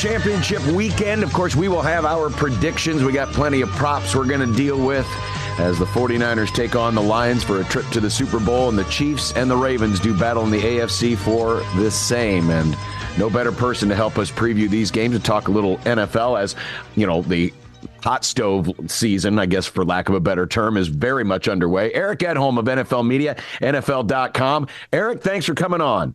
Championship weekend. Of course, we will have our predictions. We got plenty of props we're going to deal with as the 49ers take on the Lions for a trip to the Super Bowl, and the Chiefs and the Ravens do battle in the AFC for the same. And no better person to help us preview these games and talk a little NFL as, you know, the hot stove season, I guess, for lack of a better term, is very much underway. Eric Edholm of NFL Media, NFL.com. Eric, thanks for coming on.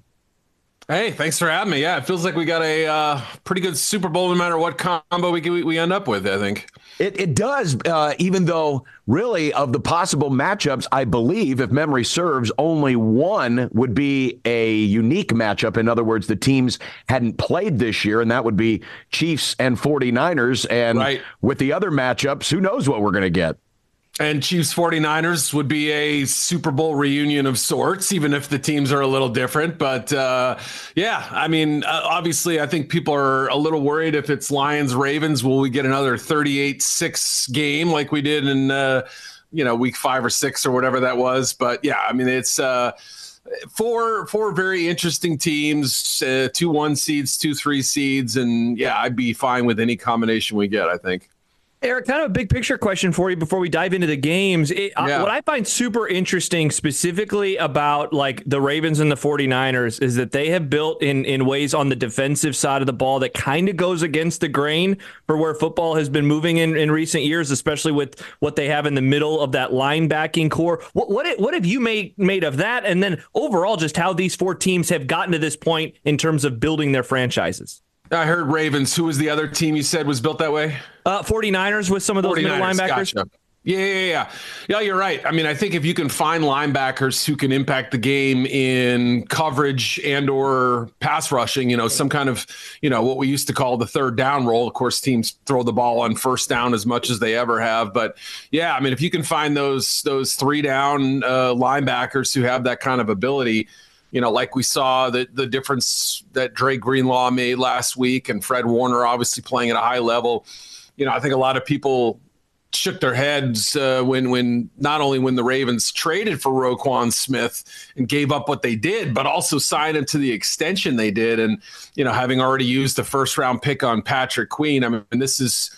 Hey, thanks for having me. Yeah, it feels like we got a uh, pretty good Super Bowl, no matter what combo we we end up with. I think it it does. Uh, even though, really, of the possible matchups, I believe, if memory serves, only one would be a unique matchup. In other words, the teams hadn't played this year, and that would be Chiefs and 49ers. And right. with the other matchups, who knows what we're going to get? And Chiefs 49ers would be a Super Bowl reunion of sorts, even if the teams are a little different. But uh, yeah, I mean, uh, obviously, I think people are a little worried if it's Lions Ravens, will we get another 38 6 game like we did in, uh, you know, week five or six or whatever that was? But yeah, I mean, it's. Uh, four four very interesting teams, uh, two one seeds, two three seeds, and yeah, I'd be fine with any combination we get. I think. Eric, kind of a big picture question for you before we dive into the games. It, yeah. what I find super interesting specifically about like the Ravens and the 49ers is that they have built in in ways on the defensive side of the ball that kind of goes against the grain for where football has been moving in, in recent years, especially with what they have in the middle of that linebacking corps. What what what have you made made of that? And then overall just how these four teams have gotten to this point in terms of building their franchises? I heard Ravens. Who was the other team you said was built that way? Uh, 49ers with some of those middle linebackers. Gotcha. Yeah, yeah, yeah. Yeah, you're right. I mean, I think if you can find linebackers who can impact the game in coverage and or pass rushing, you know, some kind of, you know, what we used to call the third down role. Of course, teams throw the ball on first down as much as they ever have. But yeah, I mean, if you can find those those three down uh, linebackers who have that kind of ability, you know, like we saw the the difference that Dre Greenlaw made last week and Fred Warner obviously playing at a high level. You know, I think a lot of people shook their heads uh, when when not only when the Ravens traded for Roquan Smith and gave up what they did, but also signed him to the extension they did, and you know having already used the first round pick on Patrick Queen. I mean, this is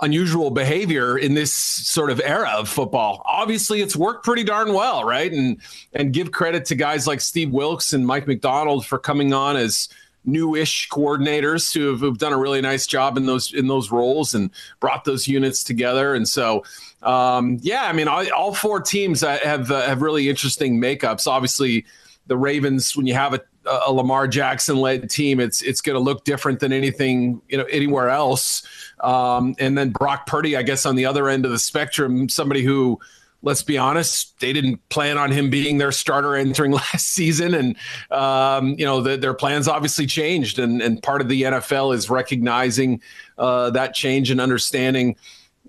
unusual behavior in this sort of era of football. Obviously, it's worked pretty darn well, right? And and give credit to guys like Steve Wilks and Mike Macdonald for coming on as newish coordinators who have, who've done a really nice job in those in those roles and brought those units together. And so, um, yeah, I mean, all, all four teams have uh, have really interesting makeups. Obviously, the Ravens, when you have a a Lamar Jackson led team, it's it's going to look different than anything you know anywhere else. Um, and then Brock Purdy, I guess, on the other end of the spectrum, somebody who, let's be honest, they didn't plan on him being their starter entering last season, and um, you know the, their plans obviously changed, and and part of the NFL is recognizing uh, that change and understanding.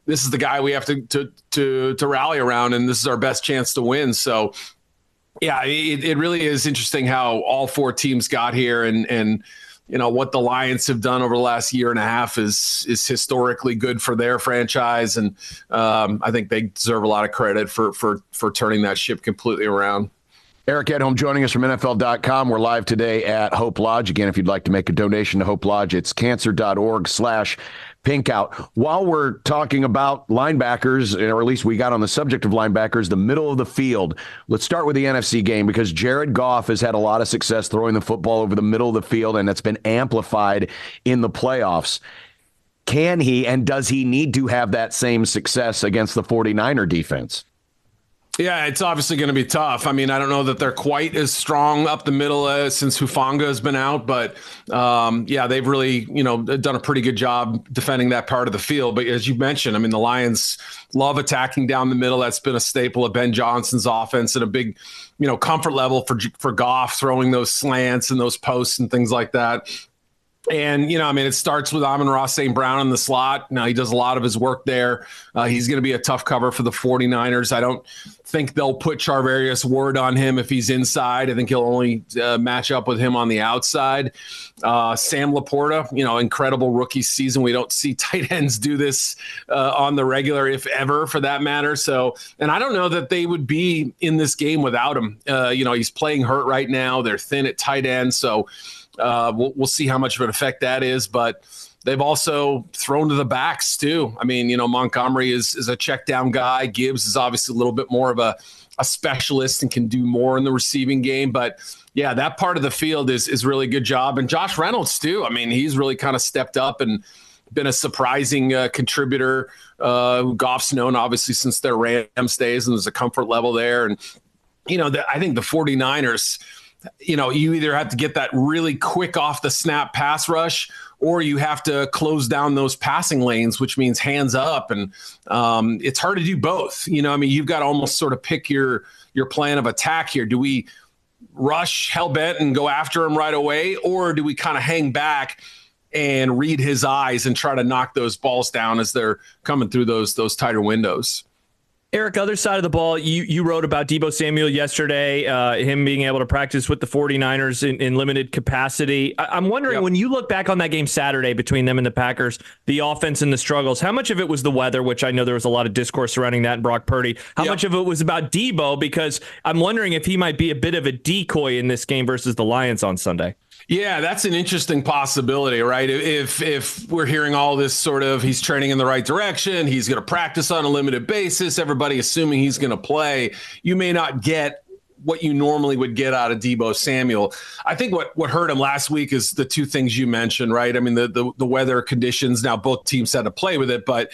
This is the guy we have to, to to to rally around, and this is our best chance to win. So, yeah, it, it really is interesting how all four teams got here, and and you know what the Lions have done over the last year and a half is is historically good for their franchise, and um, I think they deserve a lot of credit for for for turning that ship completely around. Eric Edholm joining us from NFL.com. We're live today at Hope Lodge. Again, if you'd like to make a donation to Hope Lodge, it's cancer.org slash pink out. While we're talking about linebackers, or at least we got on the subject of linebackers, the middle of the field, let's start with the NFC game because Jared Goff has had a lot of success throwing the football over the middle of the field, and it's been amplified in the playoffs. Can he and does he need to have that same success against the 49er defense? Yeah, it's obviously going to be tough. I mean, I don't know that they're quite as strong up the middle uh, since Hufanga has been out, but um, yeah, they've really, you know, done a pretty good job defending that part of the field. But as you mentioned, I mean, the Lions love attacking down the middle. That's been a staple of Ben Johnson's offense and a big, you know, comfort level for for Goff throwing those slants and those posts and things like that. And, you know, I mean, it starts with Amon-Ra St. Brown in the slot. Now, he does a lot of his work there. Uh, he's going to be a tough cover for the 49ers. I don't think they'll put Charvarius Ward on him if he's inside. I think he'll only uh, match up with him on the outside. Uh, Sam LaPorta, you know, incredible rookie season. We don't see tight ends do this uh, on the regular, if ever, for that matter. So, and I don't know that they would be in this game without him. Uh, you know, he's playing hurt right now. They're thin at tight end. So, uh, we'll, we'll see how much of an effect that is, but they've also thrown to the backs too. I mean, you know, Montgomery is is a check down guy. Gibbs is obviously a little bit more of a a specialist and can do more in the receiving game, but yeah, that part of the field is is really good job. And Josh Reynolds too. I mean, he's really kind of stepped up and been a surprising uh, contributor. Uh, Goff's known obviously since their Rams days, and there's a comfort level there. And you know, the, I think the 49ers you know, you either have to get that really quick off the snap pass rush, or you have to close down those passing lanes, which means hands up. And um, it's hard to do both. You know, I mean, you've got to almost sort of pick your your plan of attack here. Do we rush hell bent and go after him right away, or do we kind of hang back? and read his eyes and try to knock those balls down as they're coming through those those tighter windows. Eric, other side of the ball, you, you wrote about Deebo Samuel yesterday, uh, him being able to practice with the 49ers in, in limited capacity. I, am wondering, yep. when you look back on that game Saturday between them and the Packers, the offense and the struggles, how much of it was the weather, which I know there was a lot of discourse surrounding that and Brock Purdy? How yep. much of it was about Deebo? Because I'm wondering if he might be a bit of a decoy in this game versus the Lions on Sunday. Yeah, that's an interesting possibility, right? If if we're hearing all this sort of he's training in the right direction, he's going to practice on a limited basis, everybody assuming he's going to play, you may not get what you normally would get out of Deebo Samuel. I think what what hurt him last week is the two things you mentioned, right? I mean, the the, the weather conditions. Now both teams had to play with it, but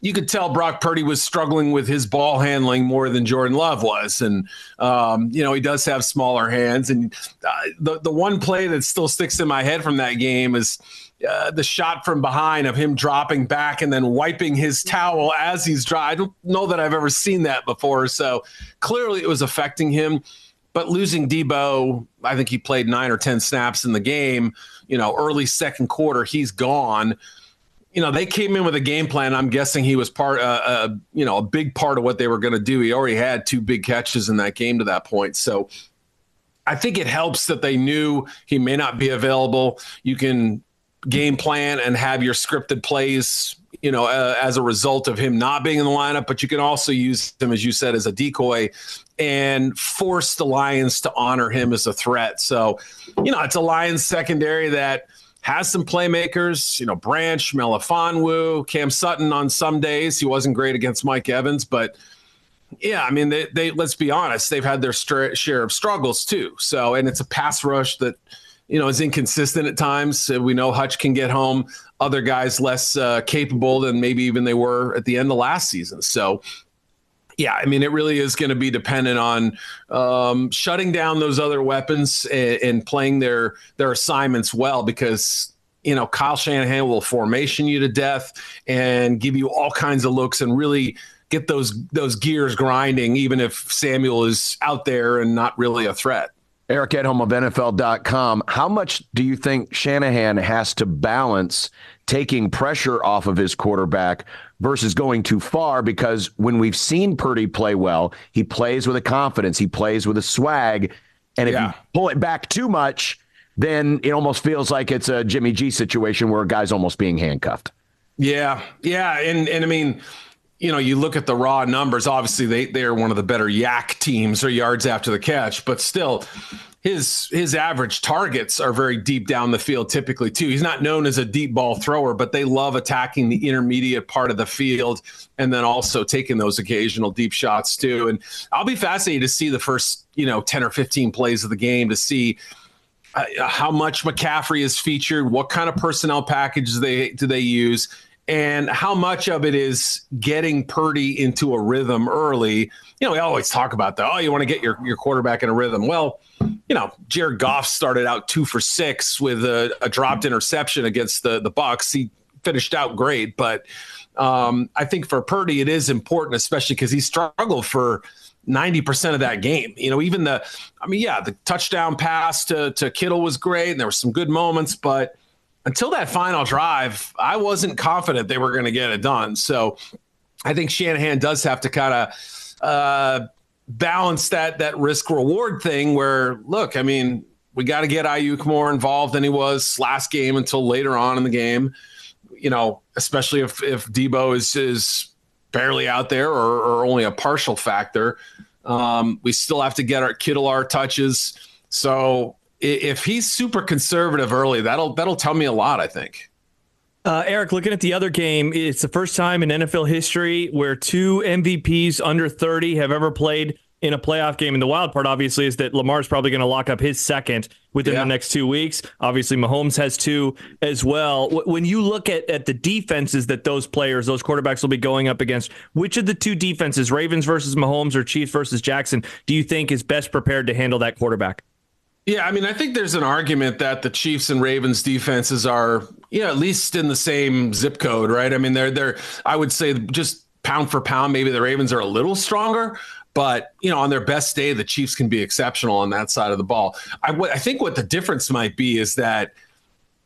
you could tell Brock Purdy was struggling with his ball handling more than Jordan Love was, and um, you know he does have smaller hands. And uh, the the one play that still sticks in my head from that game is uh, the shot from behind of him dropping back and then wiping his towel as he's dry. I don't know that I've ever seen that before. So clearly it was affecting him. But losing Deebo, I think he played nine or ten snaps in the game. You know, early second quarter, he's gone you know, they came in with a game plan. I'm guessing he was part, uh, uh, you know, a big part of what they were going to do. He already had two big catches in that game to that point. So I think it helps that they knew he may not be available. You can game plan and have your scripted plays, you know, uh, as a result of him not being in the lineup, but you can also use him, as you said, as a decoy and force the Lions to honor him as a threat. So, you know, it's a Lions secondary that – has some playmakers, you know, Branch, Melifonwu, Cam Sutton on some days. He wasn't great against Mike Evans, but yeah, I mean, they, they let's be honest, they've had their share of struggles too. So, and it's a pass rush that, you know, is inconsistent at times. We know Hutch can get home, other guys less uh, capable than maybe even they were at the end of last season. So, yeah, I mean, it really is going to be dependent on um, shutting down those other weapons and, and, playing their their assignments well because you know Kyle Shanahan will formation you to death and give you all kinds of looks and really get those those gears grinding, even if Samuel is out there and not really a threat. Eric Edholm of NFL.com. How much do you think Shanahan has to balance taking pressure off of his quarterback versus going too far because when we've seen Purdy play well, he plays with a confidence, he plays with a swag. And if yeah. you pull it back too much, then it almost feels like it's a Jimmy G situation where a guy's almost being handcuffed. Yeah. Yeah. And and I mean, you know, you look at the raw numbers, obviously they they're one of the better YAC teams or yards after the catch, but still his his average targets are very deep down the field typically too. He's not known as a deep ball thrower, but they love attacking the intermediate part of the field and then also taking those occasional deep shots too. And I'll be fascinated to see the first, you know, 10 or 15 plays of the game to see uh, how much McCaffrey is featured, what kind of personnel packages they do they use and how much of it is getting Purdy into a rhythm early. You know, we always talk about that. Oh, you want to get your, your quarterback in a rhythm. Well, you know, Jared Goff started out two for six with a, a dropped interception against the the Bucs. He finished out great, but um, I think for Purdy it is important, especially because he struggled for 90% of that game. You know, even the, I mean, yeah, the touchdown pass to, to Kittle was great and there were some good moments, but until that final drive, I wasn't confident they were going to get it done. So I think Shanahan does have to kind of uh, balance that that risk reward thing. Where look, I mean, we got to get Aiyuk more involved than he was last game until later on in the game. You know, especially if if Deebo is is barely out there or, or only a partial factor. Um, we still have to get our Kittle our touches. So if he's super conservative early, that'll that'll tell me a lot. I think. Uh, Eric, looking at the other game, it's the first time in NFL history where two MVPs under 30 have ever played in a playoff game. And the wild part, obviously, is that Lamar's probably going to lock up his second within yeah. the next two weeks. Obviously, Mahomes has two as well. When you look at, at the defenses that those players, those quarterbacks will be going up against, which of the two defenses, Ravens versus Mahomes or Chiefs versus Jackson, do you think is best prepared to handle that quarterback? Yeah, I mean, I think there's an argument that the Chiefs and Ravens defenses are, you know, at least in the same zip code, right? I mean, they're they're I would say just pound for pound, maybe the Ravens are a little stronger, but you know, on their best day, the Chiefs can be exceptional on that side of the ball. I, I think what the difference might be is that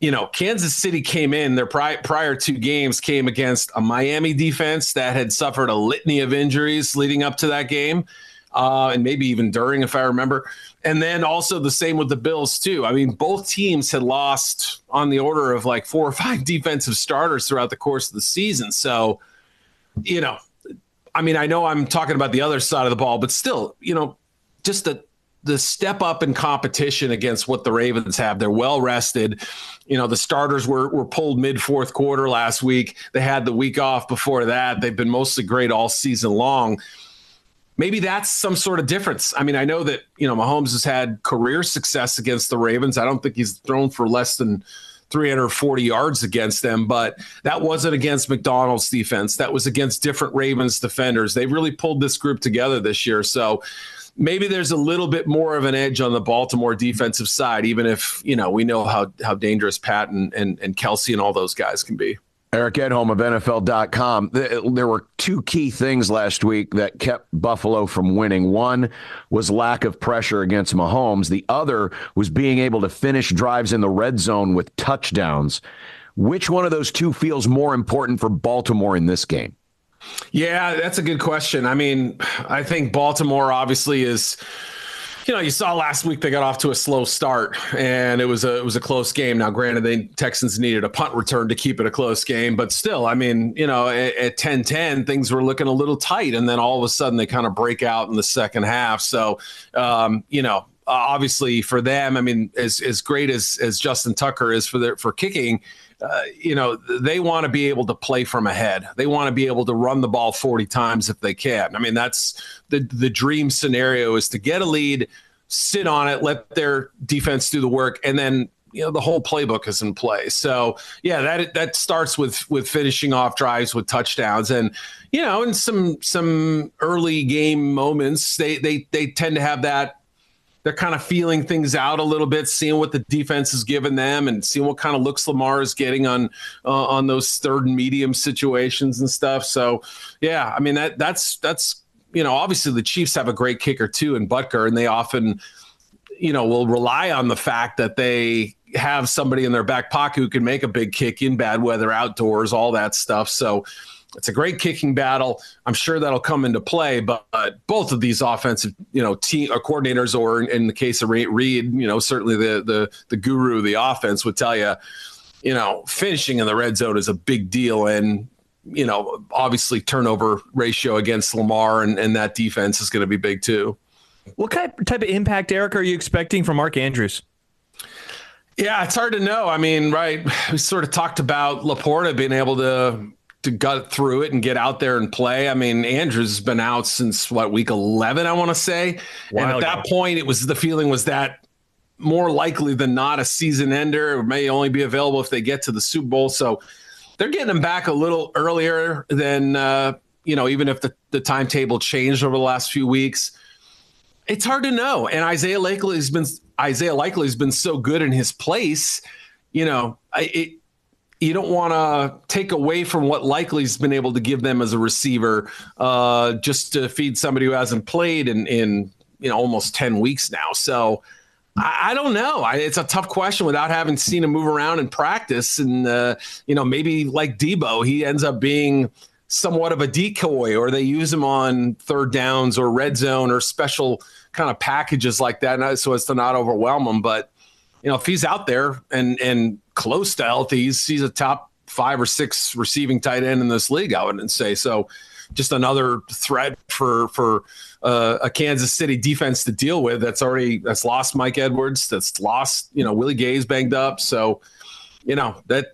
you know, Kansas City came in their pri- prior two games came against a Miami defense that had suffered a litany of injuries leading up to that game, uh, and maybe even during, if I remember. And then also the same with the Bills too. I mean, both teams had lost on the order of like four or five defensive starters throughout the course of the season. So, you know, I mean, I know I'm talking about the other side of the ball, but still, you know, just the the step up in competition against what the Ravens have. They're well rested. You know, the starters were were pulled mid fourth quarter last week. They had the week off before that. They've been mostly great all season long. Maybe that's some sort of difference. I mean, I know that, you know, Mahomes has had career success against the Ravens. I don't think he's thrown for less than 340 yards against them, but that wasn't against Macdonald's defense. That was against different Ravens defenders. They really pulled this group together this year. So maybe there's a little bit more of an edge on the Baltimore defensive side, even if, you know, we know how, how dangerous Pat and, and, and Kelce and all those guys can be. Eric Edholm of NFL.com. There were two key things last week that kept Buffalo from winning. One was lack of pressure against Mahomes. The other was being able to finish drives in the red zone with touchdowns. Which one of those two feels more important for Baltimore in this game? Yeah, that's a good question. I mean, I think Baltimore obviously is you know, you saw last week they got off to a slow start, and it was a it was a close game. Now, granted, the Texans needed a punt return to keep it a close game, but still, I mean, you know, at, at 10-10, things were looking a little tight, and then all of a sudden they kind of break out in the second half. So, um, you know, obviously for them, I mean, as as great as as Justin Tucker is for their for kicking, uh, you know, they want to be able to play from ahead. They want to be able to run the ball 40 times if they can. I mean, that's the the dream scenario is to get a lead, sit on it, let their defense do the work, and then you know the whole playbook is in play. So yeah, that that starts with with finishing off drives with touchdowns, and you know, in some some early game moments, they they they tend to have that they're kind of feeling things out a little bit, seeing what the defense is giving them, and seeing what kind of looks Lamar is getting on uh, on those third and medium situations and stuff. So, yeah, I mean that that's that's you know obviously the Chiefs have a great kicker too in Butker, and they often you know will rely on the fact that they have somebody in their back pocket who can make a big kick in bad weather, outdoors, all that stuff. So it's a great kicking battle. I'm sure that'll come into play, but, both of these offensive, you know, team uh, coordinators, or in, in, the case of Reid, you know, certainly the the the guru of the offense would tell you, you know, finishing in the red zone is a big deal, and you know, obviously turnover ratio against Lamar and, and that defense is going to be big too. What kind of type of impact, Eric, are you expecting from Mark Andrews? Yeah, it's hard to know. I mean, right? We sort of talked about LaPorta being able to to gut through it and get out there and play. I mean, Andrews has been out since what week 11, I want to say. Wow, and at that point, it was the feeling was that more likely than not a season ender. It may only be available if they get to the Super Bowl. So they're getting him back a little earlier than uh, you know, even if the, the timetable changed over the last few weeks. It's hard to know. And Isaiah Likely has been Isaiah Likely has been so good in his place. You know, I, it, you don't want to take away from what Likely's been able to give them as a receiver, uh, just to feed somebody who hasn't played in in you know almost ten weeks now. So I, I don't know. I, it's a tough question without having seen him move around in practice, and uh, you know maybe like Deebo, he ends up being somewhat of a decoy, or they use him on third downs or red zone or special kind of packages like that, so as to not overwhelm him. But you know, if he's out there and and close to healthy, he's he's a top five or six receiving tight end in this league. I wouldn't say so. Just another threat for for uh, a Kansas City defense to deal with. That's already that's lost Mike Edwards. That's lost you know Willie Gay's banged up. So you know that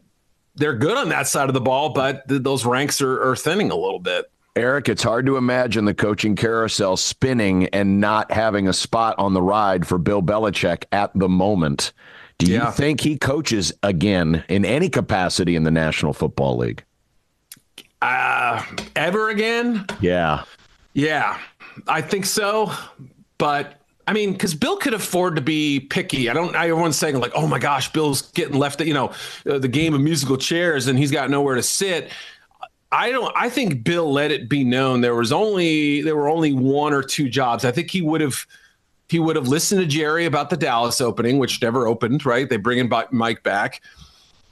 they're good on that side of the ball, but th- those ranks are, are thinning a little bit. Eric, it's hard to imagine the coaching carousel spinning and not having a spot on the ride for Bill Belichick at the moment. Do you yeah. think he coaches again in any capacity in the National Football League? Uh, ever again? Yeah. Yeah, I think so. But I mean, because Bill could afford to be picky. I don't. Know. Everyone's saying like, "Oh my gosh, Bill's getting left." You know, uh, the game of musical chairs, and he's got nowhere to sit. I don't. I think Bill let it be known there was only there were only one or two jobs. I think he would have he would have listened to Jerry about the Dallas opening, which never opened. Right? They bring in Mike back.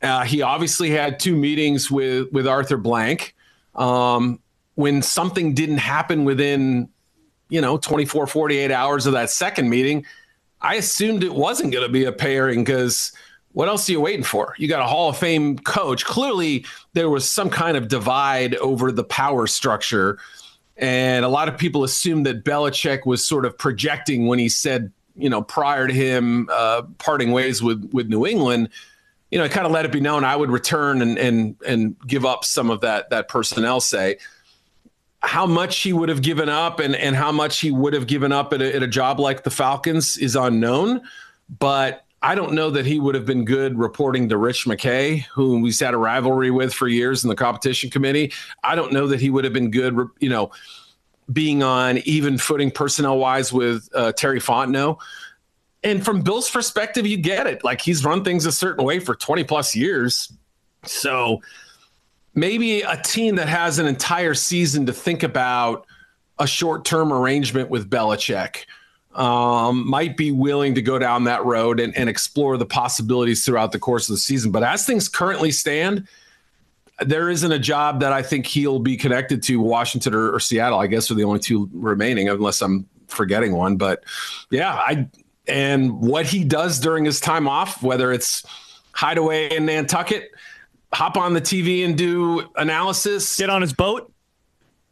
Uh, he obviously had two meetings with with Arthur Blank. Um, when something didn't happen within, you know, 24, 48 hours of that second meeting, I assumed it wasn't going to be a pairing because what else are you waiting for? You got a Hall of Fame coach. Clearly, there was some kind of divide over the power structure. And a lot of people assumed that Belichick was sort of projecting when he said, you know, prior to him uh, parting ways with with New England, you know, I kind of let it be known I would return and and and give up some of that that personnel say. How much he would have given up and and how much he would have given up at a, at a job like the Falcons is unknown, but I don't know that he would have been good reporting to Rich McKay, whom we've had a rivalry with for years in the competition committee. I don't know that he would have been good, you know, being on even footing personnel wise with uh, Terry Fontenot. And from Bill's perspective, you get it. Like he's run things a certain way for 20 plus years. So maybe a team that has an entire season to think about a short term arrangement with Belichick um, might be willing to go down that road and, and explore the possibilities throughout the course of the season. But as things currently stand, there isn't a job that I think he'll be connected to Washington or, or, Seattle. I guess are the only two remaining, unless I'm forgetting one. But yeah, I and what he does during his time off, whether it's hideaway in Nantucket, hop on the TV and do analysis, get on his boat,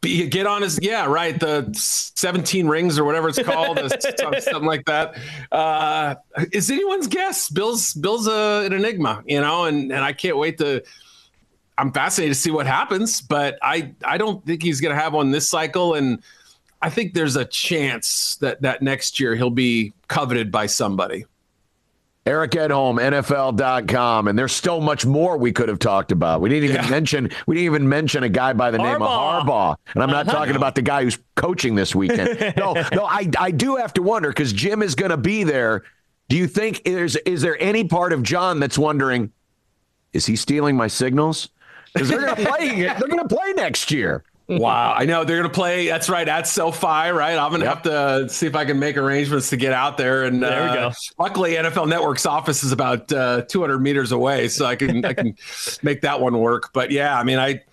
get on his yeah right the 17 rings or whatever it's called something like that. Uh, is anyone's guess? Bill's bill's a, an enigma you know and and i can't wait to i'm fascinated to see what happens but i i don't think he's going to have one this cycle and i think there's a chance that that next year he'll be coveted by somebody Eric Edholm, NFL.com, and there's so much more we could have talked about. We didn't even yeah. mention we didn't even mention a guy by the name of Harbaugh, and I'm not uh-huh. talking about the guy who's coaching this weekend. no, no, I I do have to wonder because Jim is going to be there. Do you think there's is there any part of John that's wondering, is he stealing my signals? Because they're to play they're going to play next year wow. I know they're going to play. That's right. At SoFi, right? I'm going to yep. have to see if I can make arrangements to get out there. And there we uh, go. Luckily, NFL Network's office is about uh, 200 meters away, so I can I can make that one work. But yeah, I mean, I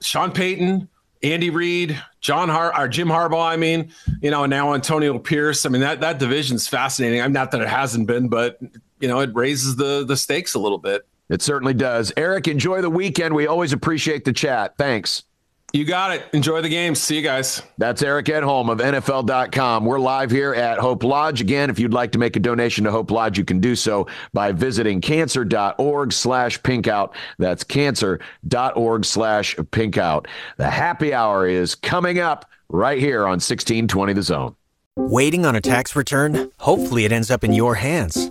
Sean Payton, Andy Reid, John Har or Jim Harbaugh. I mean, you know, and now Antonio Pierce. I mean, that that division's fascinating. I'm not that it hasn't been, but you know, it raises the the stakes a little bit. It certainly does. Eric, enjoy the weekend. We always appreciate the chat. Thanks. You got it. Enjoy the game. See you guys. That's Eric Edholm of NFL.com. We're live here at Hope Lodge. Again, if you'd like to make a donation to Hope Lodge, you can do so by visiting cancer.org slash pinkout. That's cancer.org slash pinkout. The happy hour is coming up right here on 1620 The Zone. Waiting on a tax return? Hopefully it ends up in your hands